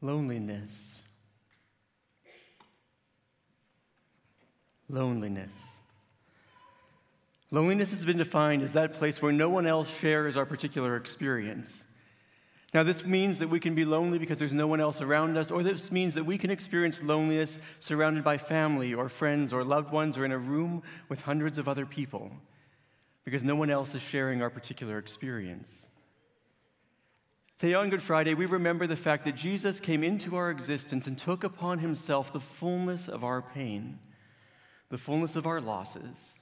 Loneliness. Loneliness. Loneliness has been defined as that place where no one else shares our particular experience. Now, this means that we can be lonely because there's no one else around us, or this means that we can experience loneliness surrounded by family or friends or loved ones or in a room with hundreds of other people because no one else is sharing our particular experience. Today on Good Friday, we remember the fact that Jesus came into our existence and took upon himself the fullness of our pain, the fullness of our losses.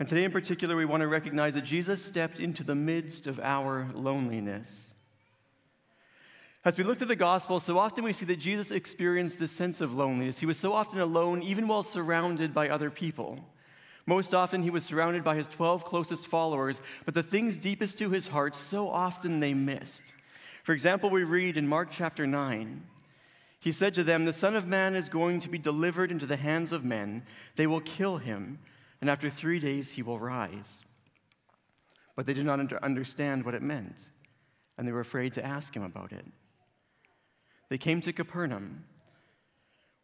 And today in particular, we want to recognize that Jesus stepped into the midst of our loneliness. As we look at the gospel, so often we see that Jesus experienced this sense of loneliness. He was so often alone, even while surrounded by other people. Most often, he was surrounded by his 12 closest followers, but the things deepest to his heart, so often they missed. For example, we read in Mark chapter 9, he said to them, The Son of Man is going to be delivered into the hands of men. They will kill him, and after three days he will rise. But they did not understand what it meant, and they were afraid to ask him about it. They came to Capernaum.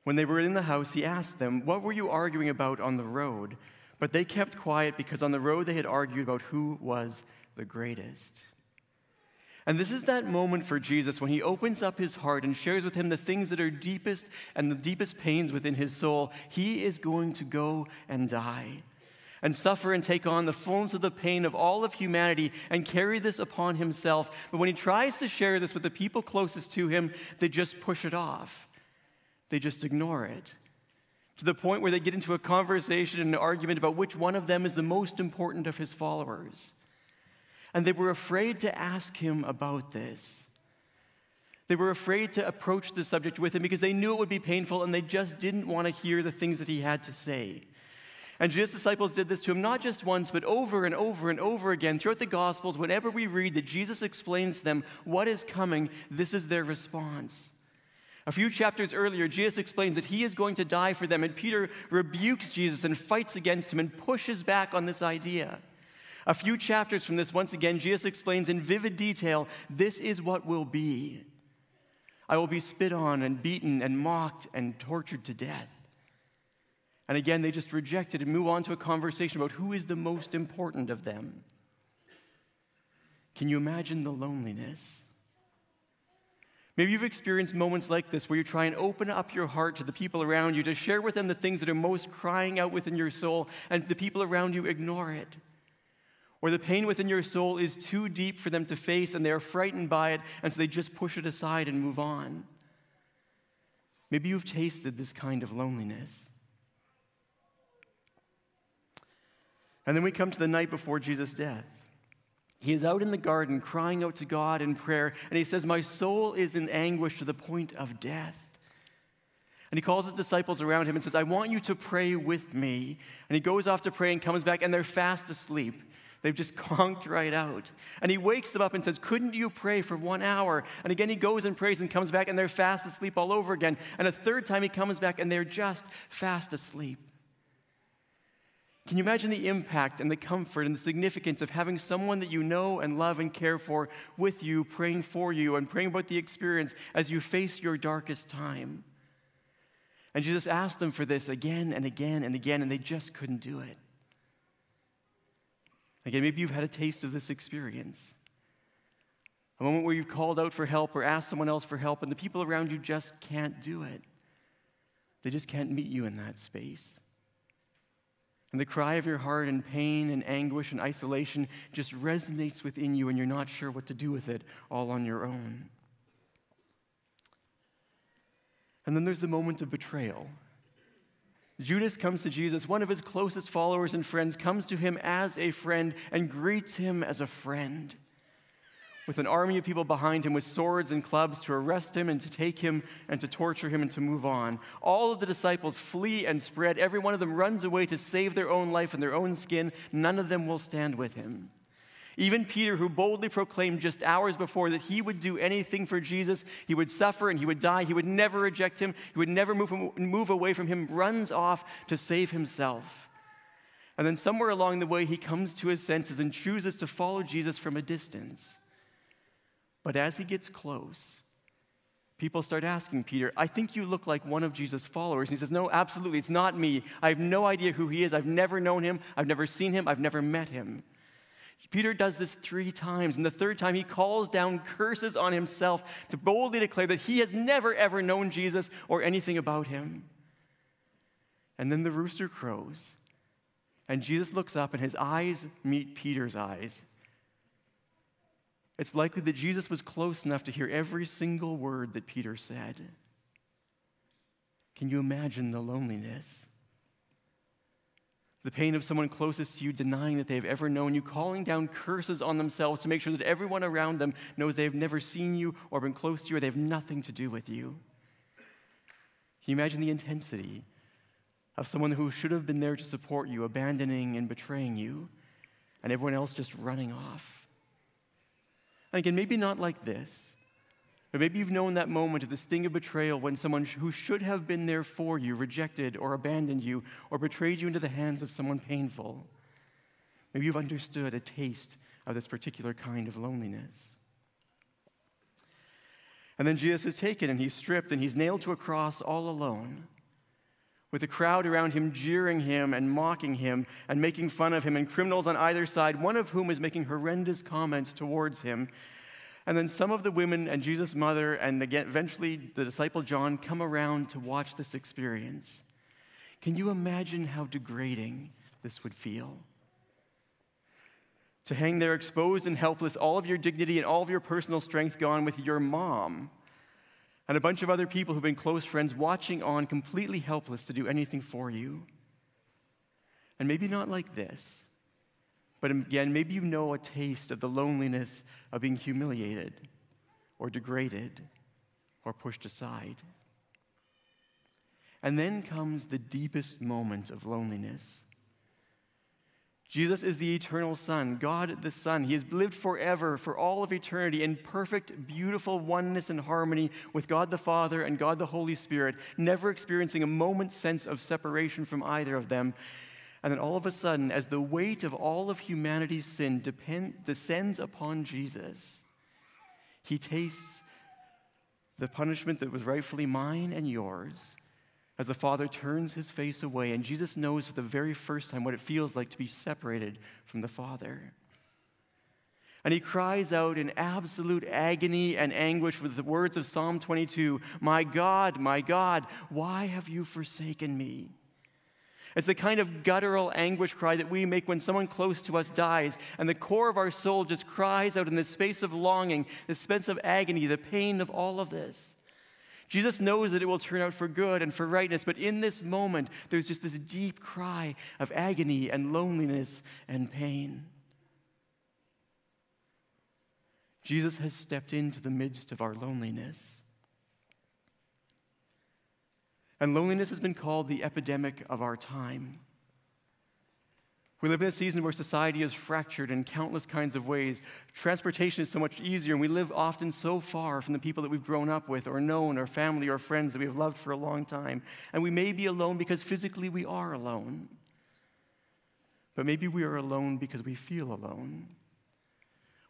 When they were in the house, he asked them, What were you arguing about on the road? But they kept quiet because on the road they had argued about who was the greatest. And this is that moment for Jesus when he opens up his heart and shares with him the things that are deepest and the deepest pains within his soul. He is going to go and die and suffer and take on the fullness of the pain of all of humanity and carry this upon himself. But when he tries to share this with the people closest to him, they just push it off, they just ignore it. To the point where they get into a conversation and an argument about which one of them is the most important of his followers. And they were afraid to ask him about this. They were afraid to approach the subject with him because they knew it would be painful and they just didn't want to hear the things that he had to say. And Jesus' disciples did this to him not just once, but over and over and over again. Throughout the Gospels, whenever we read that Jesus explains to them what is coming, this is their response. A few chapters earlier, Jesus explains that he is going to die for them, and Peter rebukes Jesus and fights against him and pushes back on this idea. A few chapters from this, once again, Jesus explains in vivid detail this is what will be. I will be spit on and beaten and mocked and tortured to death. And again, they just reject it and move on to a conversation about who is the most important of them. Can you imagine the loneliness? Maybe you've experienced moments like this where you try and open up your heart to the people around you to share with them the things that are most crying out within your soul, and the people around you ignore it. Or the pain within your soul is too deep for them to face and they are frightened by it, and so they just push it aside and move on. Maybe you've tasted this kind of loneliness. And then we come to the night before Jesus' death. He is out in the garden crying out to God in prayer, and he says, My soul is in anguish to the point of death. And he calls his disciples around him and says, I want you to pray with me. And he goes off to pray and comes back, and they're fast asleep. They've just conked right out. And he wakes them up and says, Couldn't you pray for one hour? And again, he goes and prays and comes back, and they're fast asleep all over again. And a third time, he comes back, and they're just fast asleep. Can you imagine the impact and the comfort and the significance of having someone that you know and love and care for with you, praying for you and praying about the experience as you face your darkest time? And Jesus asked them for this again and again and again, and they just couldn't do it. Again, maybe you've had a taste of this experience. A moment where you've called out for help or asked someone else for help, and the people around you just can't do it. They just can't meet you in that space. And the cry of your heart and pain and anguish and isolation just resonates within you, and you're not sure what to do with it all on your own. And then there's the moment of betrayal. Judas comes to Jesus, one of his closest followers and friends, comes to him as a friend and greets him as a friend with an army of people behind him with swords and clubs to arrest him and to take him and to torture him and to move on. All of the disciples flee and spread. Every one of them runs away to save their own life and their own skin. None of them will stand with him. Even Peter, who boldly proclaimed just hours before that he would do anything for Jesus, he would suffer and he would die, he would never reject him, he would never move, move away from him, runs off to save himself. And then somewhere along the way, he comes to his senses and chooses to follow Jesus from a distance. But as he gets close, people start asking Peter, I think you look like one of Jesus' followers. And he says, No, absolutely, it's not me. I have no idea who he is. I've never known him. I've never seen him. I've never met him. Peter does this three times, and the third time he calls down curses on himself to boldly declare that he has never, ever known Jesus or anything about him. And then the rooster crows, and Jesus looks up, and his eyes meet Peter's eyes. It's likely that Jesus was close enough to hear every single word that Peter said. Can you imagine the loneliness? The pain of someone closest to you denying that they have ever known you, calling down curses on themselves to make sure that everyone around them knows they have never seen you or been close to you or they have nothing to do with you. Can you imagine the intensity of someone who should have been there to support you, abandoning and betraying you, and everyone else just running off? And again, maybe not like this. But maybe you've known that moment of the sting of betrayal when someone who should have been there for you rejected or abandoned you or betrayed you into the hands of someone painful. Maybe you've understood a taste of this particular kind of loneliness. And then Jesus is taken and he's stripped and he's nailed to a cross all alone, with the crowd around him jeering him and mocking him and making fun of him, and criminals on either side, one of whom is making horrendous comments towards him and then some of the women and Jesus' mother, and again, eventually the disciple John, come around to watch this experience. Can you imagine how degrading this would feel? To hang there exposed and helpless, all of your dignity and all of your personal strength gone with your mom and a bunch of other people who've been close friends watching on, completely helpless to do anything for you. And maybe not like this. But again, maybe you know a taste of the loneliness of being humiliated or degraded or pushed aside. And then comes the deepest moment of loneliness. Jesus is the eternal Son, God the Son. He has lived forever, for all of eternity, in perfect, beautiful oneness and harmony with God the Father and God the Holy Spirit, never experiencing a moment's sense of separation from either of them. And then all of a sudden, as the weight of all of humanity's sin depend, descends upon Jesus, he tastes the punishment that was rightfully mine and yours as the Father turns his face away. And Jesus knows for the very first time what it feels like to be separated from the Father. And he cries out in absolute agony and anguish with the words of Psalm 22 My God, my God, why have you forsaken me? It's the kind of guttural anguish cry that we make when someone close to us dies, and the core of our soul just cries out in this space of longing, this space of agony, the pain of all of this. Jesus knows that it will turn out for good and for rightness, but in this moment, there's just this deep cry of agony and loneliness and pain. Jesus has stepped into the midst of our loneliness. And loneliness has been called the epidemic of our time. We live in a season where society is fractured in countless kinds of ways. Transportation is so much easier, and we live often so far from the people that we've grown up with, or known, or family, or friends that we have loved for a long time. And we may be alone because physically we are alone. But maybe we are alone because we feel alone.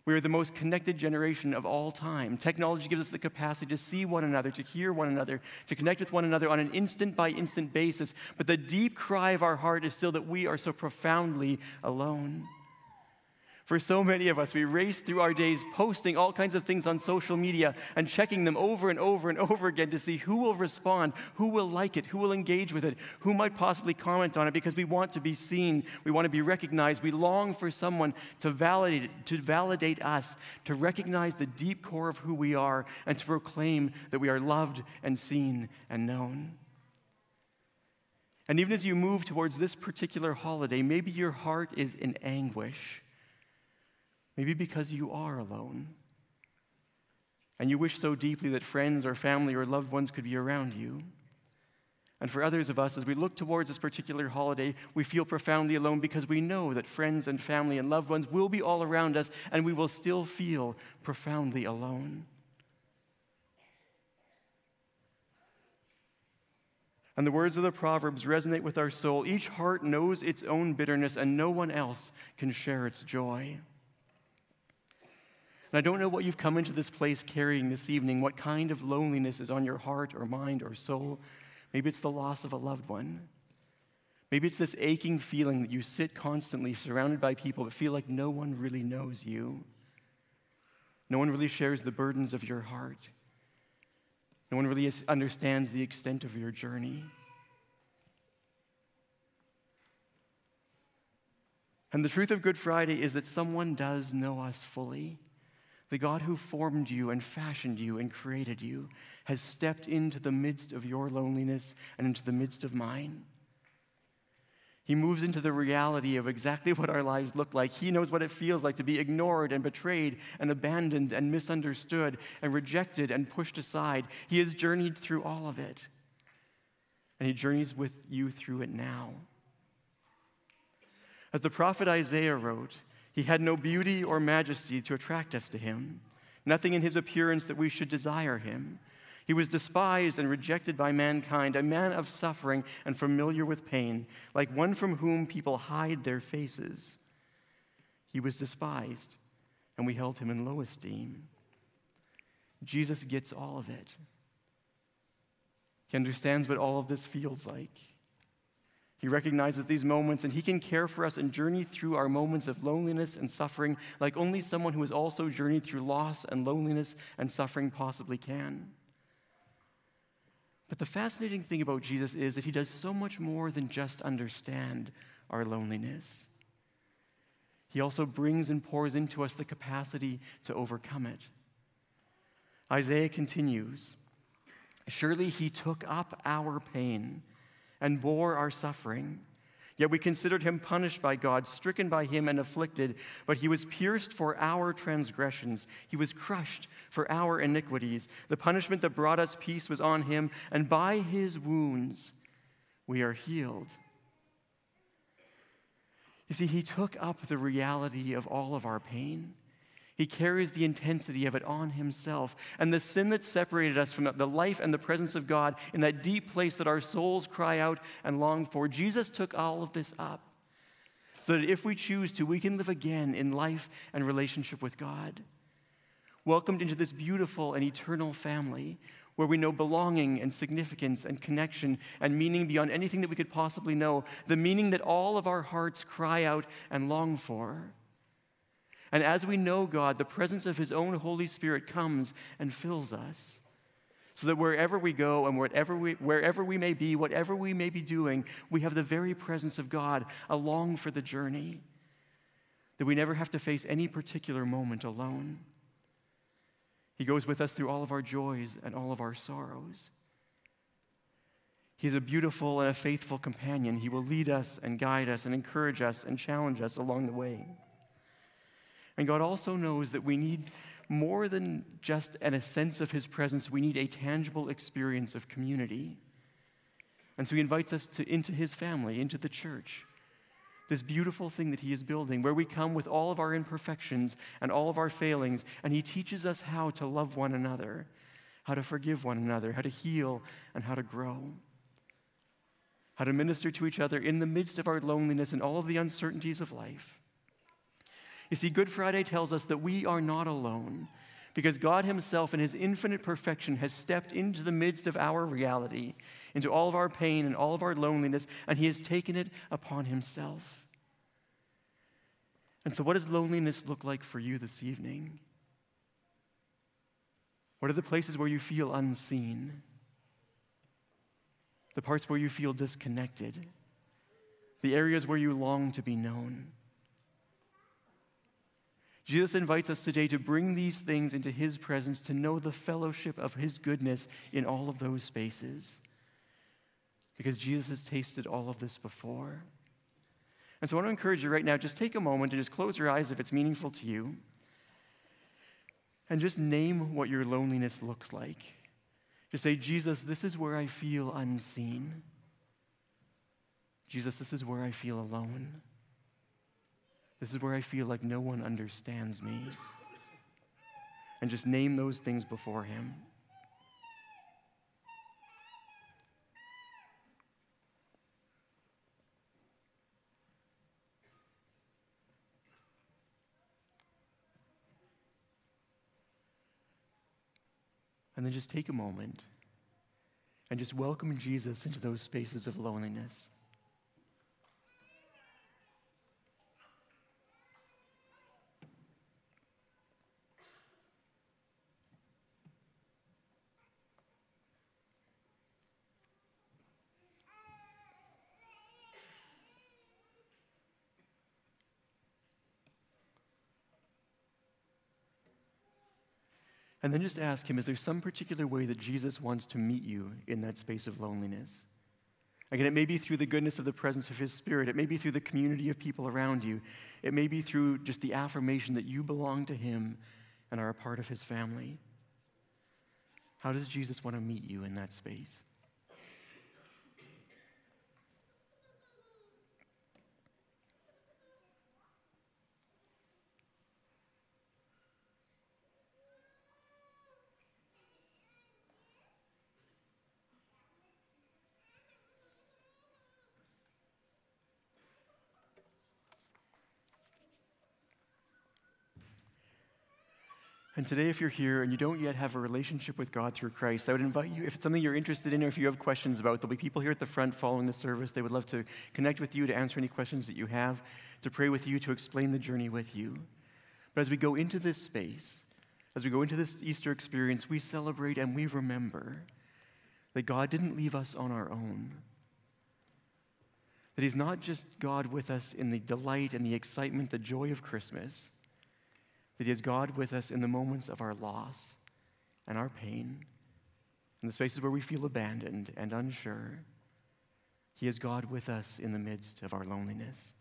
We are the most connected generation of all time. Technology gives us the capacity to see one another, to hear one another, to connect with one another on an instant by instant basis. But the deep cry of our heart is still that we are so profoundly alone. For so many of us, we race through our days posting all kinds of things on social media and checking them over and over and over again to see who will respond, who will like it, who will engage with it, who might possibly comment on it because we want to be seen, we want to be recognized, we long for someone to validate, to validate us, to recognize the deep core of who we are, and to proclaim that we are loved and seen and known. And even as you move towards this particular holiday, maybe your heart is in anguish Maybe because you are alone. And you wish so deeply that friends or family or loved ones could be around you. And for others of us, as we look towards this particular holiday, we feel profoundly alone because we know that friends and family and loved ones will be all around us and we will still feel profoundly alone. And the words of the Proverbs resonate with our soul. Each heart knows its own bitterness, and no one else can share its joy. And I don't know what you've come into this place carrying this evening, what kind of loneliness is on your heart or mind or soul. Maybe it's the loss of a loved one. Maybe it's this aching feeling that you sit constantly surrounded by people but feel like no one really knows you. No one really shares the burdens of your heart. No one really understands the extent of your journey. And the truth of Good Friday is that someone does know us fully. The God who formed you and fashioned you and created you has stepped into the midst of your loneliness and into the midst of mine. He moves into the reality of exactly what our lives look like. He knows what it feels like to be ignored and betrayed and abandoned and misunderstood and rejected and pushed aside. He has journeyed through all of it. And He journeys with you through it now. As the prophet Isaiah wrote, he had no beauty or majesty to attract us to him, nothing in his appearance that we should desire him. He was despised and rejected by mankind, a man of suffering and familiar with pain, like one from whom people hide their faces. He was despised, and we held him in low esteem. Jesus gets all of it. He understands what all of this feels like. He recognizes these moments and He can care for us and journey through our moments of loneliness and suffering like only someone who has also journeyed through loss and loneliness and suffering possibly can. But the fascinating thing about Jesus is that He does so much more than just understand our loneliness. He also brings and pours into us the capacity to overcome it. Isaiah continues Surely He took up our pain and bore our suffering. Yet we considered him punished by God, stricken by him, and afflicted. But he was pierced for our transgressions, he was crushed for our iniquities. The punishment that brought us peace was on him, and by his wounds we are healed. You see, he took up the reality of all of our pain. He carries the intensity of it on himself. And the sin that separated us from the life and the presence of God in that deep place that our souls cry out and long for, Jesus took all of this up so that if we choose to, we can live again in life and relationship with God. Welcomed into this beautiful and eternal family where we know belonging and significance and connection and meaning beyond anything that we could possibly know, the meaning that all of our hearts cry out and long for. And as we know God, the presence of His own Holy Spirit comes and fills us. So that wherever we go and wherever we, wherever we may be, whatever we may be doing, we have the very presence of God along for the journey. That we never have to face any particular moment alone. He goes with us through all of our joys and all of our sorrows. He's a beautiful and a faithful companion. He will lead us and guide us and encourage us and challenge us along the way. And God also knows that we need more than just a sense of His presence, we need a tangible experience of community. And so He invites us to, into His family, into the church. This beautiful thing that He is building, where we come with all of our imperfections and all of our failings, and He teaches us how to love one another, how to forgive one another, how to heal, and how to grow. How to minister to each other in the midst of our loneliness and all of the uncertainties of life. You see, Good Friday tells us that we are not alone because God Himself, in His infinite perfection, has stepped into the midst of our reality, into all of our pain and all of our loneliness, and He has taken it upon Himself. And so, what does loneliness look like for you this evening? What are the places where you feel unseen? The parts where you feel disconnected? The areas where you long to be known? Jesus invites us today to bring these things into his presence, to know the fellowship of his goodness in all of those spaces. Because Jesus has tasted all of this before. And so I want to encourage you right now, just take a moment and just close your eyes if it's meaningful to you. And just name what your loneliness looks like. Just say, Jesus, this is where I feel unseen. Jesus, this is where I feel alone. This is where I feel like no one understands me. And just name those things before Him. And then just take a moment and just welcome Jesus into those spaces of loneliness. And then just ask Him, is there some particular way that Jesus wants to meet you in that space of loneliness? Again, it may be through the goodness of the presence of His Spirit. It may be through the community of people around you. It may be through just the affirmation that you belong to Him and are a part of His family. How does Jesus want to meet you in that space? And today, if you're here and you don't yet have a relationship with God through Christ, I would invite you, if it's something you're interested in or if you have questions about, there'll be people here at the front following the service. They would love to connect with you, to answer any questions that you have, to pray with you, to explain the journey with you. But as we go into this space, as we go into this Easter experience, we celebrate and we remember that God didn't leave us on our own. That He's not just God with us in the delight and the excitement, the joy of Christmas that He is God with us in the moments of our loss and our pain, in the spaces where we feel abandoned and unsure. He is God with us in the midst of our loneliness.